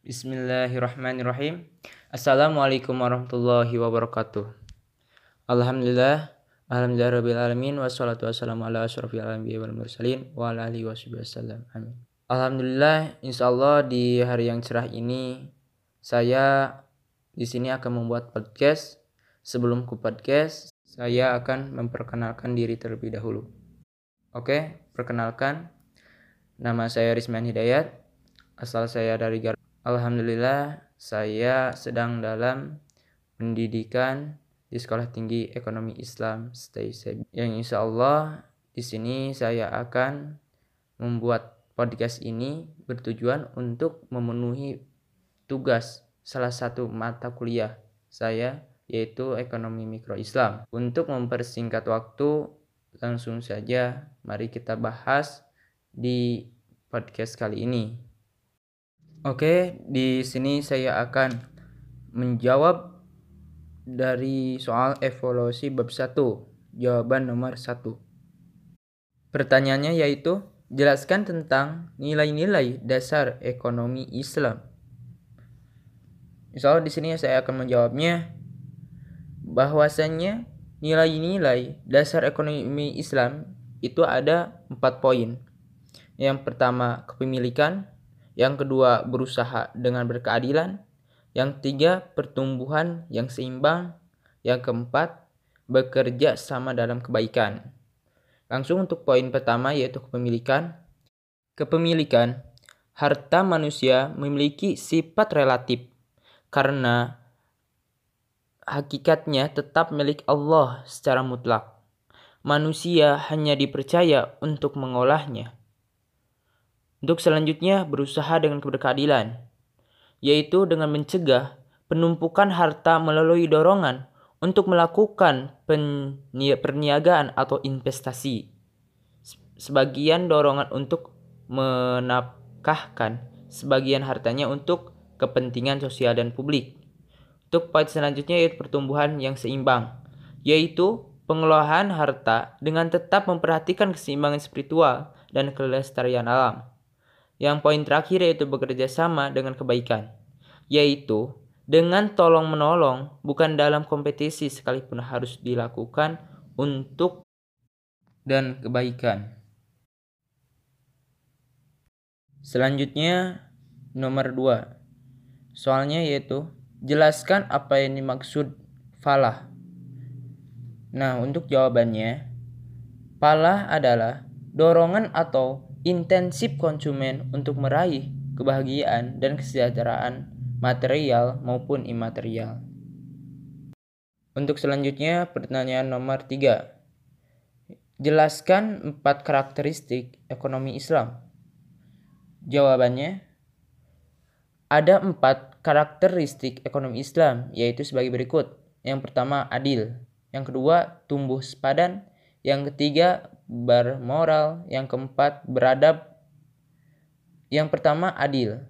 Bismillahirrahmanirrahim. Assalamualaikum warahmatullahi wabarakatuh. Alhamdulillah, alhamdulillah rabbil alamin wassalatu wassalamu ala asyrafil anbiya wal mursalin wa ala alihi wasallam. Amin. Alhamdulillah, insyaallah di hari yang cerah ini saya di sini akan membuat podcast. Sebelum ku podcast, saya akan memperkenalkan diri terlebih dahulu. Oke, perkenalkan. Nama saya Risman Hidayat. Asal saya dari Garut. Alhamdulillah, saya sedang dalam pendidikan di Sekolah Tinggi Ekonomi Islam Stay Safe. Yang insya Allah di sini saya akan membuat podcast ini bertujuan untuk memenuhi tugas salah satu mata kuliah saya yaitu ekonomi mikro Islam. Untuk mempersingkat waktu, langsung saja mari kita bahas di podcast kali ini. Oke, di sini saya akan menjawab dari soal evaluasi bab 1. Jawaban nomor 1. Pertanyaannya yaitu jelaskan tentang nilai-nilai dasar ekonomi Islam. Insya Allah di sini saya akan menjawabnya bahwasannya nilai-nilai dasar ekonomi Islam itu ada empat poin. Yang pertama kepemilikan, yang kedua berusaha dengan berkeadilan, yang ketiga pertumbuhan yang seimbang, yang keempat bekerja sama dalam kebaikan. Langsung untuk poin pertama yaitu kepemilikan. Kepemilikan, harta manusia memiliki sifat relatif karena hakikatnya tetap milik Allah secara mutlak. Manusia hanya dipercaya untuk mengolahnya. Untuk selanjutnya berusaha dengan keberkeadilan, yaitu dengan mencegah penumpukan harta melalui dorongan untuk melakukan perniagaan atau investasi. Sebagian dorongan untuk menafkahkan sebagian hartanya untuk kepentingan sosial dan publik. Untuk poin selanjutnya yaitu pertumbuhan yang seimbang, yaitu pengelolaan harta dengan tetap memperhatikan keseimbangan spiritual dan kelestarian alam. Yang poin terakhir yaitu bekerja sama dengan kebaikan, yaitu dengan tolong menolong bukan dalam kompetisi sekalipun harus dilakukan untuk dan kebaikan. Selanjutnya nomor 2 Soalnya yaitu jelaskan apa yang dimaksud falah. Nah, untuk jawabannya, falah adalah dorongan atau intensif konsumen untuk meraih kebahagiaan dan kesejahteraan material maupun imaterial. Untuk selanjutnya, pertanyaan nomor 3. Jelaskan empat karakteristik ekonomi Islam. Jawabannya, ada empat karakteristik ekonomi Islam, yaitu sebagai berikut. Yang pertama, adil. Yang kedua, tumbuh sepadan. Yang ketiga, bermoral. Yang keempat, beradab. Yang pertama, adil.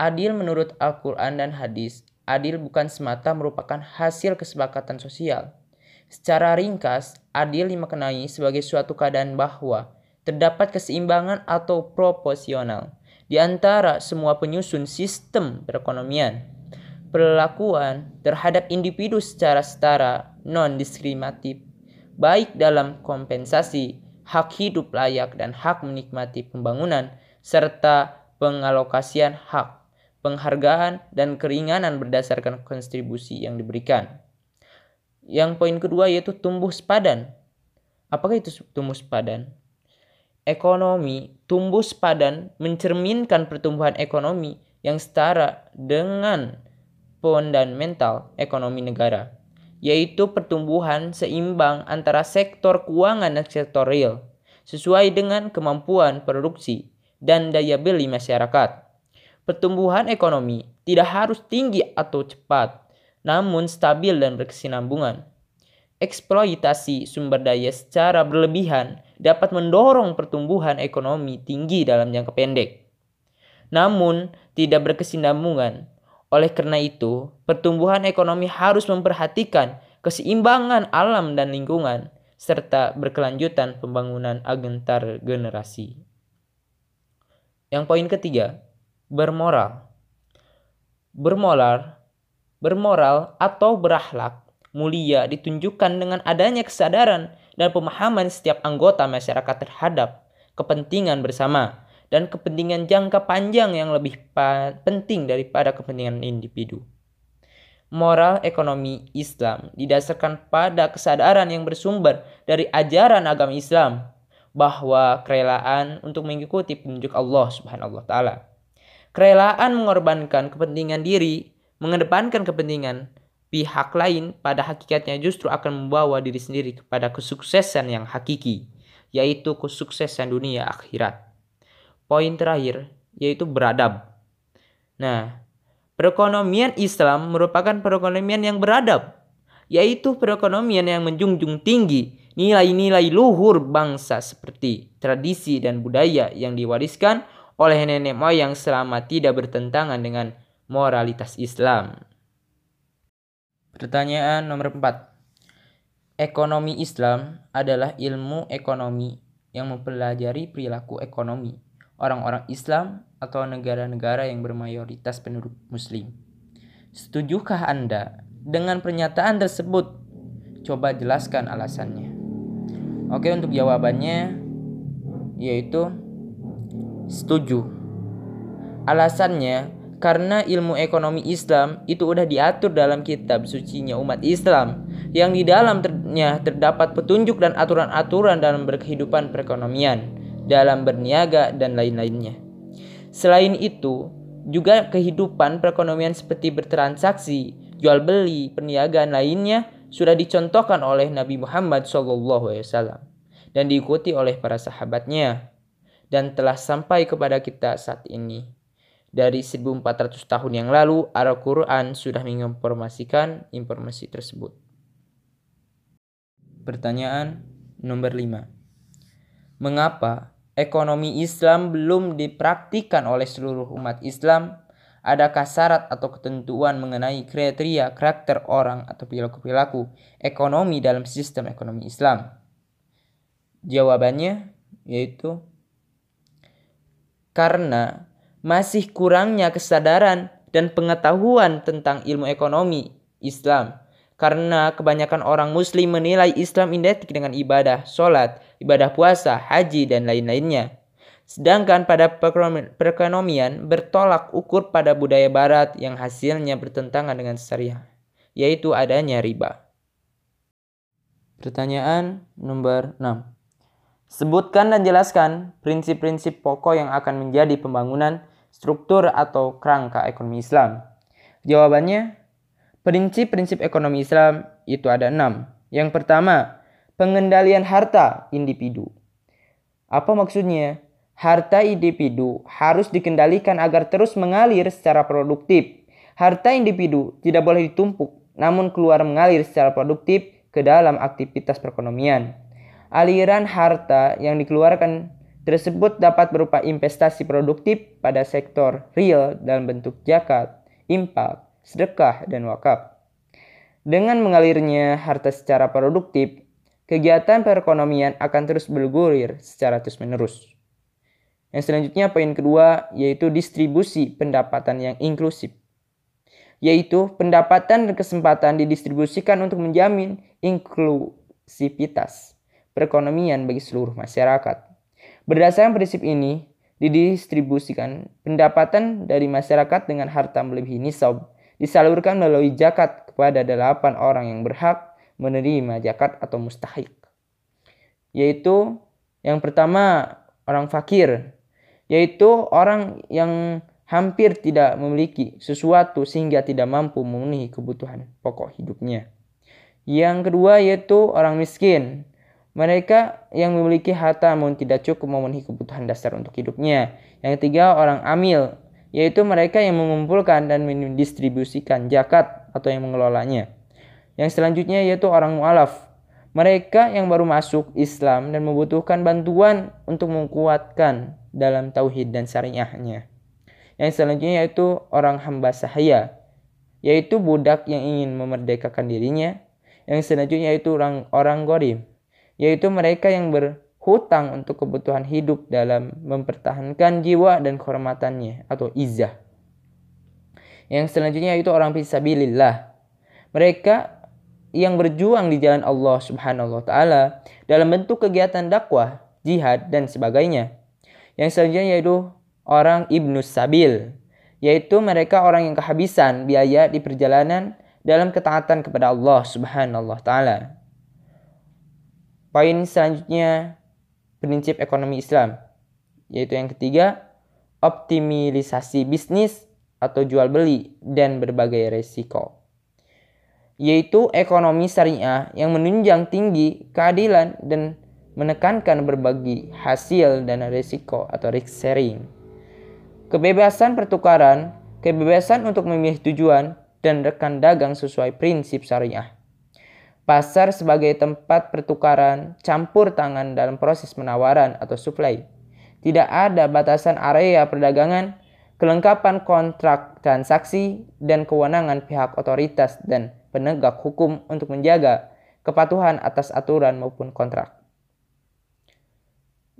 Adil menurut Al-Quran dan hadis. Adil bukan semata merupakan hasil kesepakatan sosial. Secara ringkas, adil dimaknai sebagai suatu keadaan bahwa terdapat keseimbangan atau proporsional di antara semua penyusun sistem perekonomian. Perlakuan terhadap individu secara setara non-diskriminatif, baik dalam kompensasi, hak hidup layak dan hak menikmati pembangunan, serta pengalokasian hak, penghargaan, dan keringanan berdasarkan kontribusi yang diberikan. Yang poin kedua yaitu tumbuh sepadan. Apakah itu tumbuh sepadan? ekonomi tumbuh sepadan mencerminkan pertumbuhan ekonomi yang setara dengan fundamental ekonomi negara, yaitu pertumbuhan seimbang antara sektor keuangan dan sektor real, sesuai dengan kemampuan produksi dan daya beli masyarakat. Pertumbuhan ekonomi tidak harus tinggi atau cepat, namun stabil dan berkesinambungan. Eksploitasi sumber daya secara berlebihan dapat mendorong pertumbuhan ekonomi tinggi dalam jangka pendek. Namun, tidak berkesinambungan. Oleh karena itu, pertumbuhan ekonomi harus memperhatikan keseimbangan alam dan lingkungan serta berkelanjutan pembangunan agentar generasi. Yang poin ketiga, bermoral. bermoral, bermoral atau berakhlak mulia ditunjukkan dengan adanya kesadaran dan pemahaman setiap anggota masyarakat terhadap kepentingan bersama dan kepentingan jangka panjang yang lebih penting daripada kepentingan individu. Moral ekonomi Islam didasarkan pada kesadaran yang bersumber dari ajaran agama Islam bahwa kerelaan untuk mengikuti petunjuk Allah Subhanahu wa taala. Kerelaan mengorbankan kepentingan diri, mengedepankan kepentingan pihak lain pada hakikatnya justru akan membawa diri sendiri kepada kesuksesan yang hakiki, yaitu kesuksesan dunia akhirat. Poin terakhir yaitu beradab. Nah, perekonomian Islam merupakan perekonomian yang beradab, yaitu perekonomian yang menjunjung tinggi nilai-nilai luhur bangsa seperti tradisi dan budaya yang diwariskan oleh nenek moyang selama tidak bertentangan dengan moralitas Islam. Pertanyaan nomor 4. Ekonomi Islam adalah ilmu ekonomi yang mempelajari perilaku ekonomi orang-orang Islam atau negara-negara yang bermayoritas penduduk muslim. Setujukah Anda dengan pernyataan tersebut? Coba jelaskan alasannya. Oke, untuk jawabannya yaitu setuju. Alasannya karena ilmu ekonomi Islam itu udah diatur dalam kitab sucinya umat Islam yang di dalamnya terdapat petunjuk dan aturan-aturan dalam berkehidupan perekonomian, dalam berniaga dan lain-lainnya. Selain itu, juga kehidupan perekonomian seperti bertransaksi, jual beli, perniagaan lainnya sudah dicontohkan oleh Nabi Muhammad SAW dan diikuti oleh para sahabatnya dan telah sampai kepada kita saat ini. Dari 1400 tahun yang lalu, Al-Quran sudah menginformasikan informasi tersebut. Pertanyaan nomor 5. Mengapa ekonomi Islam belum dipraktikkan oleh seluruh umat Islam? Adakah syarat atau ketentuan mengenai kriteria karakter orang atau perilaku-perilaku ekonomi dalam sistem ekonomi Islam? Jawabannya yaitu karena masih kurangnya kesadaran dan pengetahuan tentang ilmu ekonomi Islam. Karena kebanyakan orang muslim menilai Islam identik dengan ibadah, sholat, ibadah puasa, haji, dan lain-lainnya. Sedangkan pada perekonomian bertolak ukur pada budaya barat yang hasilnya bertentangan dengan syariah, yaitu adanya riba. Pertanyaan nomor 6. Sebutkan dan jelaskan prinsip-prinsip pokok yang akan menjadi pembangunan struktur atau kerangka ekonomi Islam? Jawabannya, prinsip-prinsip ekonomi Islam itu ada enam. Yang pertama, pengendalian harta individu. Apa maksudnya? Harta individu harus dikendalikan agar terus mengalir secara produktif. Harta individu tidak boleh ditumpuk, namun keluar mengalir secara produktif ke dalam aktivitas perekonomian. Aliran harta yang dikeluarkan tersebut dapat berupa investasi produktif pada sektor real dalam bentuk zakat, impak, sedekah, dan wakaf. Dengan mengalirnya harta secara produktif, kegiatan perekonomian akan terus bergulir secara terus-menerus. Yang selanjutnya poin kedua yaitu distribusi pendapatan yang inklusif. Yaitu pendapatan dan kesempatan didistribusikan untuk menjamin inklusivitas perekonomian bagi seluruh masyarakat. Berdasarkan prinsip ini, didistribusikan pendapatan dari masyarakat dengan harta melebihi nisab disalurkan melalui zakat kepada delapan orang yang berhak menerima zakat atau mustahik. Yaitu yang pertama orang fakir, yaitu orang yang hampir tidak memiliki sesuatu sehingga tidak mampu memenuhi kebutuhan pokok hidupnya. Yang kedua yaitu orang miskin, mereka yang memiliki harta namun tidak cukup memenuhi kebutuhan dasar untuk hidupnya. Yang ketiga, orang amil, yaitu mereka yang mengumpulkan dan mendistribusikan zakat atau yang mengelolanya. Yang selanjutnya yaitu orang mu'alaf. Mereka yang baru masuk Islam dan membutuhkan bantuan untuk menguatkan dalam tauhid dan syariahnya. Yang selanjutnya yaitu orang hamba sahaya, yaitu budak yang ingin memerdekakan dirinya. Yang selanjutnya yaitu orang orang gorim, yaitu mereka yang berhutang untuk kebutuhan hidup dalam mempertahankan jiwa dan kehormatannya atau izah. Yang selanjutnya itu orang fisabilillah. Mereka yang berjuang di jalan Allah Subhanahu wa taala dalam bentuk kegiatan dakwah, jihad dan sebagainya. Yang selanjutnya yaitu orang ibnu sabil, yaitu mereka orang yang kehabisan biaya di perjalanan dalam ketaatan kepada Allah Subhanahu wa taala. Poin selanjutnya prinsip ekonomi Islam, yaitu yang ketiga optimalisasi bisnis atau jual beli dan berbagai resiko yaitu ekonomi syariah yang menunjang tinggi keadilan dan menekankan berbagi hasil dan risiko atau risk sharing. Kebebasan pertukaran, kebebasan untuk memilih tujuan, dan rekan dagang sesuai prinsip syariah. Pasar sebagai tempat pertukaran campur tangan dalam proses penawaran atau supply. Tidak ada batasan area perdagangan, kelengkapan kontrak transaksi, dan kewenangan pihak otoritas dan penegak hukum untuk menjaga kepatuhan atas aturan maupun kontrak.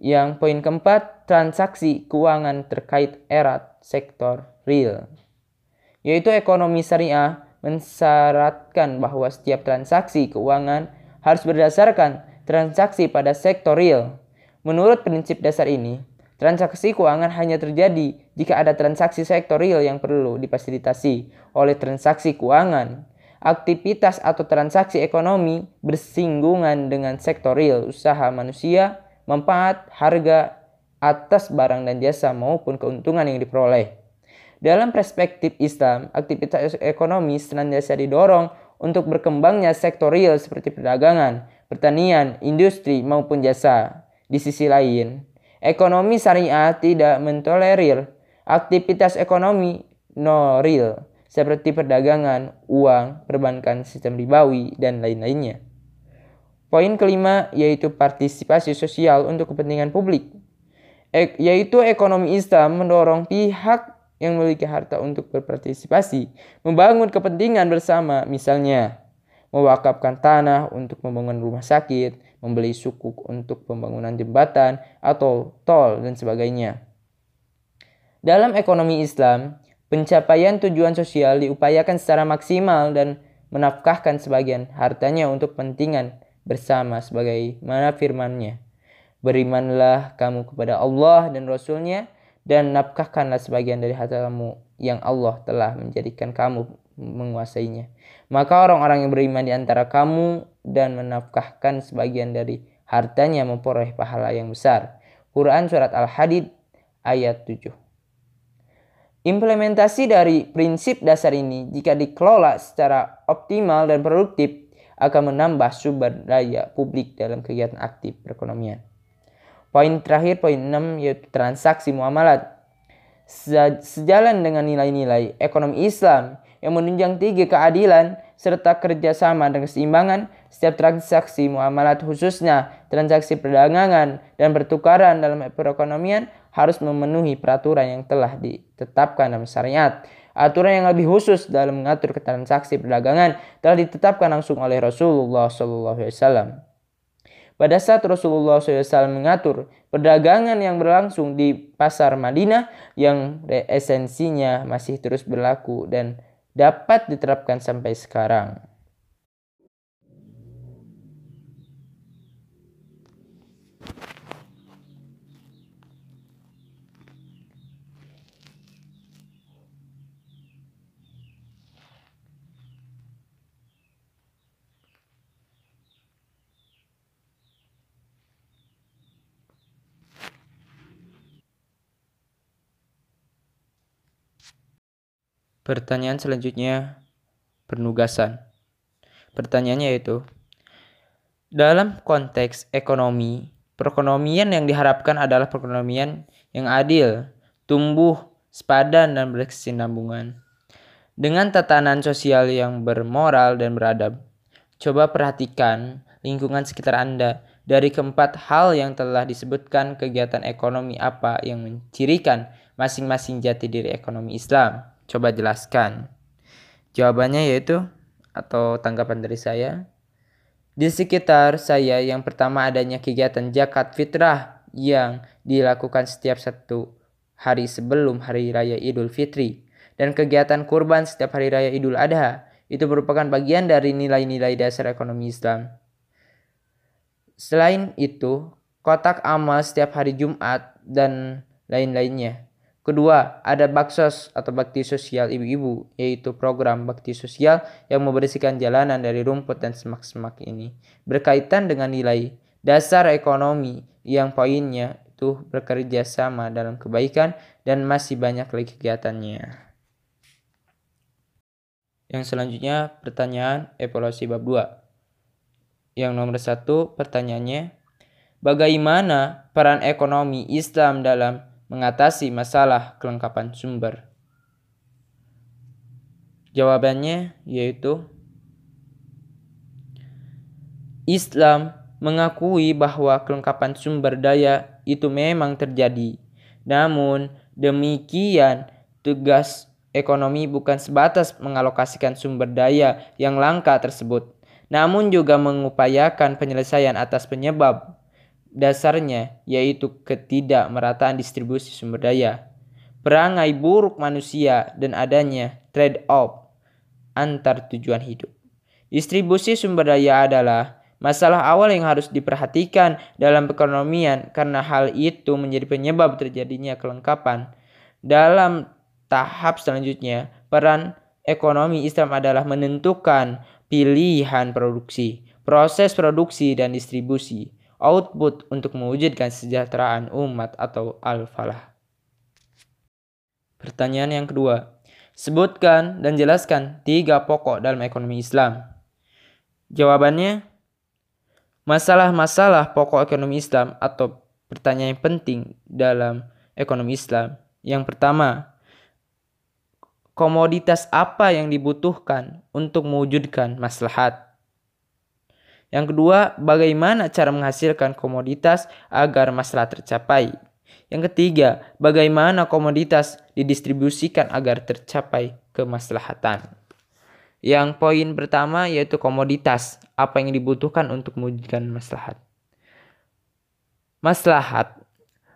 Yang poin keempat, transaksi keuangan terkait erat sektor real. Yaitu ekonomi syariah mensyaratkan bahwa setiap transaksi keuangan harus berdasarkan transaksi pada sektor real. Menurut prinsip dasar ini, transaksi keuangan hanya terjadi jika ada transaksi sektor real yang perlu difasilitasi oleh transaksi keuangan aktivitas atau transaksi ekonomi bersinggungan dengan sektor real usaha manusia, manfaat, harga atas barang dan jasa maupun keuntungan yang diperoleh. Dalam perspektif Islam, aktivitas ekonomi senantiasa didorong untuk berkembangnya sektor real seperti perdagangan, pertanian, industri maupun jasa. Di sisi lain, ekonomi syariah tidak mentolerir aktivitas ekonomi no real seperti perdagangan, uang, perbankan, sistem ribawi, dan lain-lainnya. Poin kelima yaitu partisipasi sosial untuk kepentingan publik, e yaitu ekonomi Islam mendorong pihak yang memiliki harta untuk berpartisipasi, membangun kepentingan bersama, misalnya mewakafkan tanah untuk pembangunan rumah sakit, membeli sukuk untuk pembangunan jembatan atau tol dan sebagainya. Dalam ekonomi Islam, Pencapaian tujuan sosial diupayakan secara maksimal dan menafkahkan sebagian hartanya untuk kepentingan bersama sebagai mana firmannya. Berimanlah kamu kepada Allah dan Rasulnya dan nafkahkanlah sebagian dari hartamu yang Allah telah menjadikan kamu menguasainya. Maka orang-orang yang beriman di antara kamu dan menafkahkan sebagian dari hartanya memperoleh pahala yang besar. Quran Surat Al-Hadid ayat 7 Implementasi dari prinsip dasar ini jika dikelola secara optimal dan produktif akan menambah sumber daya publik dalam kegiatan aktif perekonomian. Poin terakhir, poin 6 yaitu transaksi muamalat. Sejalan dengan nilai-nilai ekonomi Islam yang menunjang tinggi keadilan serta kerjasama dan keseimbangan, setiap transaksi muamalat khususnya transaksi perdagangan dan pertukaran dalam perekonomian harus memenuhi peraturan yang telah ditetapkan dalam syariat. Aturan yang lebih khusus dalam mengatur transaksi perdagangan telah ditetapkan langsung oleh Rasulullah SAW. Pada saat Rasulullah SAW mengatur perdagangan yang berlangsung di pasar Madinah yang esensinya masih terus berlaku dan dapat diterapkan sampai sekarang. Pertanyaan selanjutnya penugasan. Pertanyaannya yaitu dalam konteks ekonomi, perekonomian yang diharapkan adalah perekonomian yang adil, tumbuh, sepadan dan berkesinambungan. Dengan tatanan sosial yang bermoral dan beradab. Coba perhatikan lingkungan sekitar Anda. Dari keempat hal yang telah disebutkan kegiatan ekonomi apa yang mencirikan masing-masing jati diri ekonomi Islam. Coba jelaskan. Jawabannya yaitu atau tanggapan dari saya. Di sekitar saya yang pertama adanya kegiatan zakat fitrah yang dilakukan setiap satu hari sebelum hari raya Idul Fitri dan kegiatan kurban setiap hari raya Idul Adha. Itu merupakan bagian dari nilai-nilai dasar ekonomi Islam. Selain itu, kotak amal setiap hari Jumat dan lain-lainnya. Kedua, ada baksos atau bakti sosial ibu-ibu, yaitu program bakti sosial yang membersihkan jalanan dari rumput dan semak-semak ini. Berkaitan dengan nilai dasar ekonomi yang poinnya itu bekerja sama dalam kebaikan dan masih banyak lagi kegiatannya. Yang selanjutnya pertanyaan evaluasi bab 2. Yang nomor satu pertanyaannya, bagaimana peran ekonomi Islam dalam mengatasi masalah kelengkapan sumber? Jawabannya yaitu Islam mengakui bahwa kelengkapan sumber daya itu memang terjadi. Namun demikian, tugas ekonomi bukan sebatas mengalokasikan sumber daya yang langka tersebut, namun juga mengupayakan penyelesaian atas penyebab dasarnya yaitu ketidakmerataan distribusi sumber daya, perangai buruk manusia dan adanya trade-off antar tujuan hidup. Distribusi sumber daya adalah masalah awal yang harus diperhatikan dalam perekonomian karena hal itu menjadi penyebab terjadinya kelengkapan. Dalam tahap selanjutnya, peran ekonomi Islam adalah menentukan pilihan produksi, proses produksi dan distribusi output untuk mewujudkan kesejahteraan umat atau al-falah. Pertanyaan yang kedua, sebutkan dan jelaskan tiga pokok dalam ekonomi Islam. Jawabannya, masalah-masalah pokok ekonomi Islam atau pertanyaan yang penting dalam ekonomi Islam. Yang pertama, komoditas apa yang dibutuhkan untuk mewujudkan maslahat? Yang kedua, bagaimana cara menghasilkan komoditas agar masalah tercapai. Yang ketiga, bagaimana komoditas didistribusikan agar tercapai kemaslahatan. Yang poin pertama yaitu komoditas, apa yang dibutuhkan untuk mewujudkan maslahat. Maslahat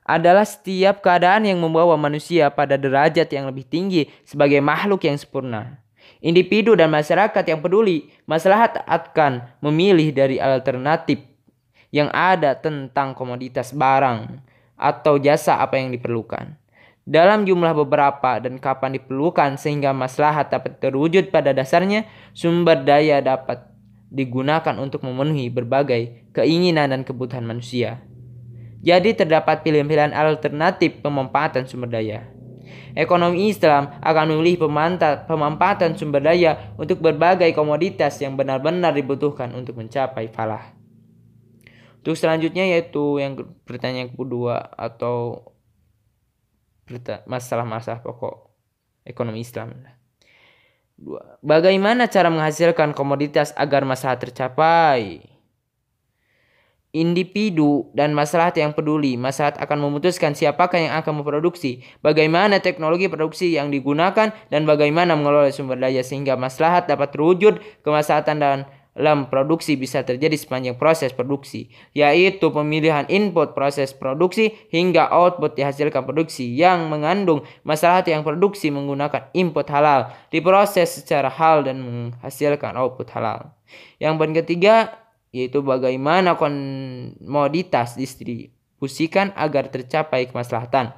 adalah setiap keadaan yang membawa manusia pada derajat yang lebih tinggi sebagai makhluk yang sempurna. Individu dan masyarakat yang peduli masyarakat akan memilih dari alternatif yang ada tentang komoditas barang atau jasa apa yang diperlukan. Dalam jumlah beberapa dan kapan diperlukan sehingga maslahat dapat terwujud pada dasarnya, sumber daya dapat digunakan untuk memenuhi berbagai keinginan dan kebutuhan manusia. Jadi terdapat pilihan-pilihan alternatif pemanfaatan sumber daya. Ekonomi Islam akan memilih pemanfaatan sumber daya untuk berbagai komoditas yang benar-benar dibutuhkan untuk mencapai falah. Untuk selanjutnya yaitu yang pertanyaan kedua atau masalah-masalah pokok ekonomi Islam. Bagaimana cara menghasilkan komoditas agar masalah tercapai? Individu dan masyarakat yang peduli. Masyarakat akan memutuskan siapakah yang akan memproduksi, bagaimana teknologi produksi yang digunakan, dan bagaimana mengelola sumber daya sehingga maslahat dapat terwujud, kemaslahatan dan dalam produksi bisa terjadi sepanjang proses produksi, yaitu pemilihan input proses produksi hingga output dihasilkan produksi yang mengandung masalah yang produksi menggunakan input halal, diproses secara hal dan menghasilkan output halal. Yang poin ketiga, yaitu bagaimana komoditas distribusikan agar tercapai kemaslahatan.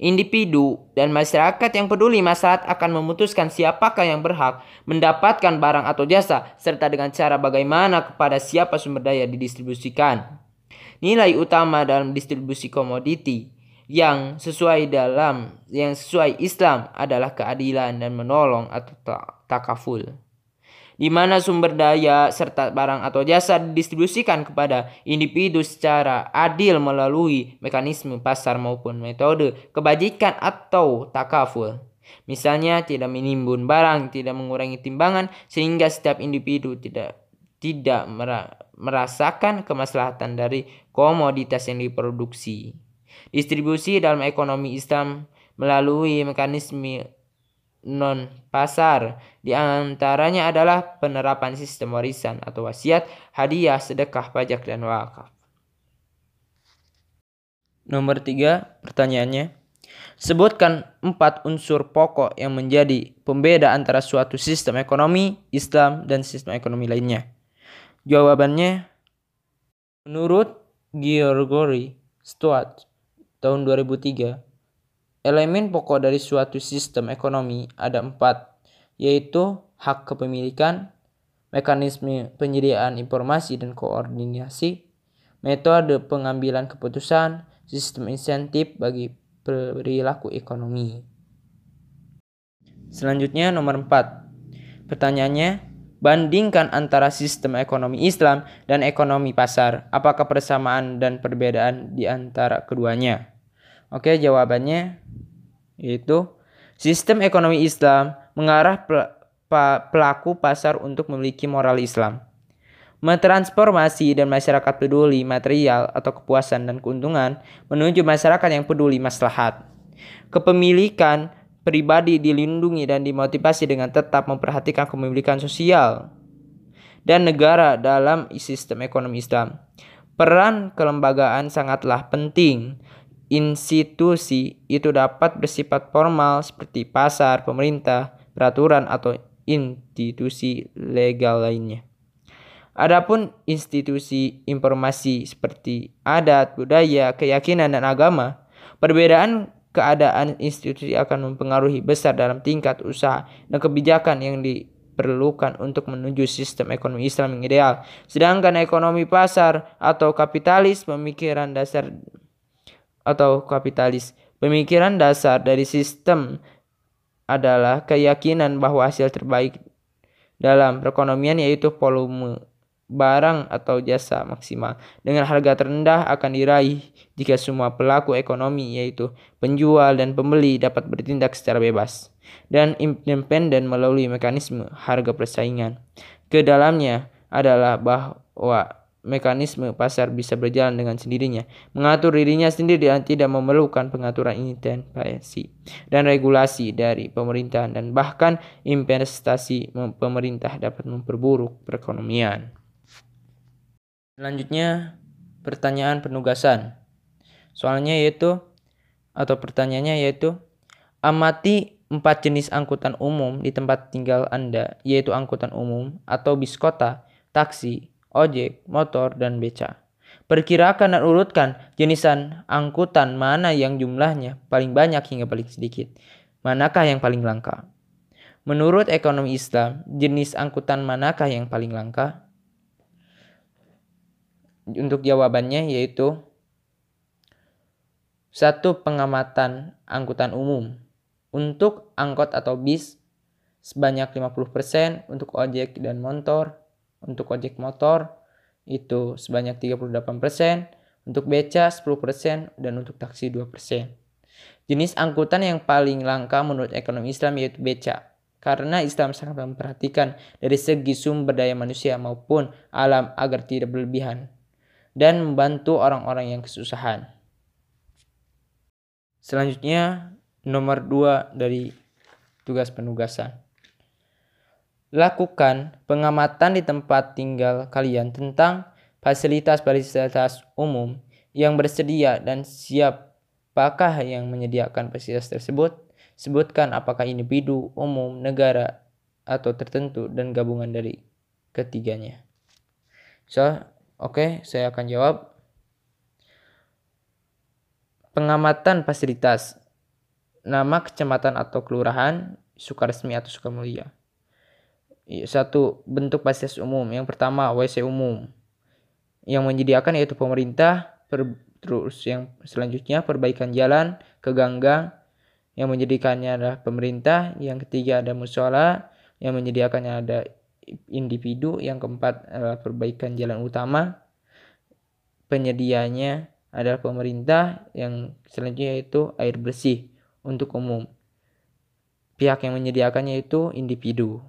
Individu dan masyarakat yang peduli masyarakat akan memutuskan siapakah yang berhak mendapatkan barang atau jasa serta dengan cara bagaimana kepada siapa sumber daya didistribusikan. Nilai utama dalam distribusi komoditi yang sesuai dalam yang sesuai Islam adalah keadilan dan menolong atau takaful di mana sumber daya serta barang atau jasa didistribusikan kepada individu secara adil melalui mekanisme pasar maupun metode kebajikan atau takaful. Misalnya tidak menimbun barang, tidak mengurangi timbangan sehingga setiap individu tidak tidak merasakan kemaslahatan dari komoditas yang diproduksi. Distribusi dalam ekonomi Islam melalui mekanisme non pasar. Di antaranya adalah penerapan sistem warisan atau wasiat, hadiah, sedekah, pajak, dan wakaf. Nomor tiga, pertanyaannya. Sebutkan empat unsur pokok yang menjadi pembeda antara suatu sistem ekonomi Islam dan sistem ekonomi lainnya. Jawabannya, menurut Gregory Stuart tahun 2003, elemen pokok dari suatu sistem ekonomi ada empat, yaitu hak kepemilikan, mekanisme penyediaan informasi dan koordinasi, metode pengambilan keputusan, sistem insentif bagi perilaku ekonomi. Selanjutnya nomor 4. Pertanyaannya, bandingkan antara sistem ekonomi Islam dan ekonomi pasar. Apakah persamaan dan perbedaan di antara keduanya? Oke, jawabannya yaitu sistem ekonomi Islam mengarah pelaku pasar untuk memiliki moral Islam mentransformasi dan masyarakat peduli material atau kepuasan dan keuntungan menuju masyarakat yang peduli maslahat. Kepemilikan pribadi dilindungi dan dimotivasi dengan tetap memperhatikan kepemilikan sosial dan negara dalam sistem ekonomi Islam. Peran kelembagaan sangatlah penting. Institusi itu dapat bersifat formal seperti pasar, pemerintah, peraturan, atau institusi legal lainnya. Adapun institusi informasi seperti adat, budaya, keyakinan, dan agama, perbedaan keadaan institusi akan mempengaruhi besar dalam tingkat usaha dan kebijakan yang diperlukan untuk menuju sistem ekonomi Islam yang ideal. Sedangkan ekonomi pasar atau kapitalis pemikiran dasar atau kapitalis pemikiran dasar dari sistem adalah keyakinan bahwa hasil terbaik dalam perekonomian yaitu volume barang atau jasa maksimal dengan harga terendah akan diraih jika semua pelaku ekonomi yaitu penjual dan pembeli dapat bertindak secara bebas dan independen melalui mekanisme harga persaingan. Ke dalamnya adalah bahwa mekanisme pasar bisa berjalan dengan sendirinya, mengatur dirinya sendiri dan tidak memerlukan pengaturan intervensi dan regulasi dari pemerintahan dan bahkan investasi pemerintah dapat memperburuk perekonomian. Selanjutnya pertanyaan penugasan. Soalnya yaitu atau pertanyaannya yaitu amati empat jenis angkutan umum di tempat tinggal Anda, yaitu angkutan umum atau bis kota, taksi, ojek, motor, dan beca. Perkirakan dan urutkan jenisan angkutan mana yang jumlahnya paling banyak hingga paling sedikit. Manakah yang paling langka? Menurut ekonomi Islam, jenis angkutan manakah yang paling langka? untuk jawabannya yaitu satu pengamatan angkutan umum. Untuk angkot atau bis sebanyak 50%, untuk ojek dan motor, untuk ojek motor itu sebanyak 38%, untuk beca 10% dan untuk taksi 2%. Jenis angkutan yang paling langka menurut ekonomi Islam yaitu beca. Karena Islam sangat memperhatikan dari segi sumber daya manusia maupun alam agar tidak berlebihan dan membantu orang-orang yang kesusahan. Selanjutnya, nomor dua dari tugas penugasan. Lakukan pengamatan di tempat tinggal kalian tentang fasilitas-fasilitas umum yang bersedia dan siapakah yang menyediakan fasilitas tersebut. Sebutkan apakah individu, umum, negara, atau tertentu dan gabungan dari ketiganya. So, Oke, saya akan jawab. Pengamatan fasilitas. Nama kecamatan atau kelurahan, Sukaresmi atau Sukamulia. Iya, satu, bentuk fasilitas umum. Yang pertama, WC umum. Yang menyediakan yaitu pemerintah, per, terus yang selanjutnya perbaikan jalan ke ganggang yang menyediakannya adalah pemerintah, yang ketiga ada musola, yang menyediakannya ada individu, yang keempat adalah perbaikan jalan utama, penyedianya adalah pemerintah, yang selanjutnya itu air bersih untuk umum. Pihak yang menyediakannya itu individu.